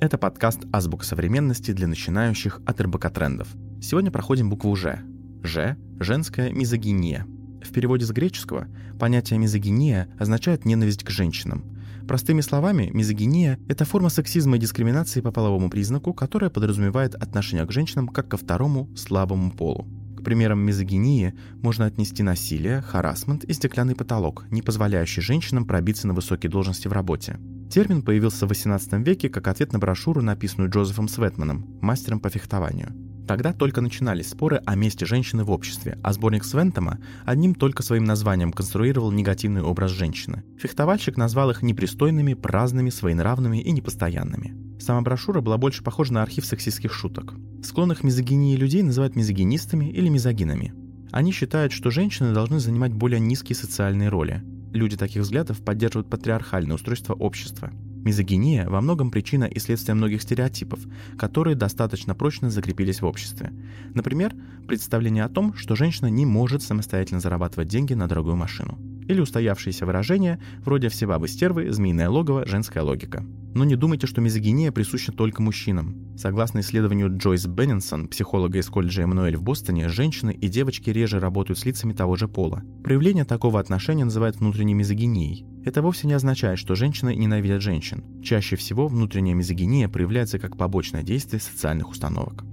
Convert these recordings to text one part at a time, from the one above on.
Это подкаст «Азбука современности» для начинающих от РБК трендов. Сегодня проходим букву «Ж». «Ж» — женская мизогиния. В переводе с греческого понятие мизогиния означает ненависть к женщинам. Простыми словами, мизогиния — это форма сексизма и дискриминации по половому признаку, которая подразумевает отношение к женщинам как ко второму слабому полу. К примерам мизогинии можно отнести насилие, харасмент и стеклянный потолок, не позволяющий женщинам пробиться на высокие должности в работе. Термин появился в XVIII веке как ответ на брошюру, написанную Джозефом Светманом, мастером по фехтованию. Тогда только начинались споры о месте женщины в обществе, а сборник Свентома одним только своим названием конструировал негативный образ женщины. Фехтовальщик назвал их непристойными, праздными, своенравными и непостоянными. Сама брошюра была больше похожа на архив сексистских шуток. Склонных мизогинии людей называют мизогинистами или мизогинами. Они считают, что женщины должны занимать более низкие социальные роли, Люди таких взглядов поддерживают патриархальное устройство общества. Мизогиния во многом причина и следствие многих стереотипов, которые достаточно прочно закрепились в обществе. Например, представление о том, что женщина не может самостоятельно зарабатывать деньги на дорогую машину. Или устоявшиеся выражения вроде «все бабы стервы», «змеиное логово», «женская логика». Но не думайте, что мизогиния присуща только мужчинам. Согласно исследованию Джойс Беннинсон, психолога из колледжа Эммануэль в Бостоне, женщины и девочки реже работают с лицами того же пола. Проявление такого отношения называют внутренней мизогинией. Это вовсе не означает, что женщины ненавидят женщин. Чаще всего внутренняя мизогиния проявляется как побочное действие социальных установок.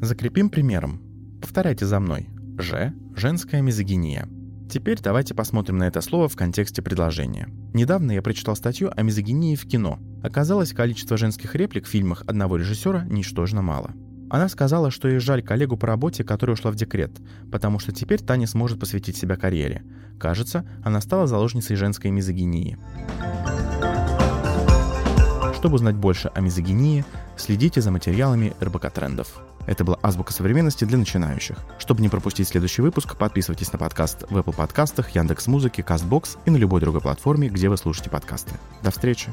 Закрепим примером. Повторяйте за мной. Ж – женская мизогиния. Теперь давайте посмотрим на это слово в контексте предложения. Недавно я прочитал статью о мизогинии в кино. Оказалось, количество женских реплик в фильмах одного режиссера ничтожно мало. Она сказала, что ей жаль коллегу по работе, которая ушла в декрет, потому что теперь Таня сможет посвятить себя карьере. Кажется, она стала заложницей женской мизогинии. Чтобы узнать больше о мизогинии, следите за материалами РБК Трендов. Это была «Азбука современности» для начинающих. Чтобы не пропустить следующий выпуск, подписывайтесь на подкаст в Apple подкастах, Яндекс.Музыке, Castbox и на любой другой платформе, где вы слушаете подкасты. До встречи!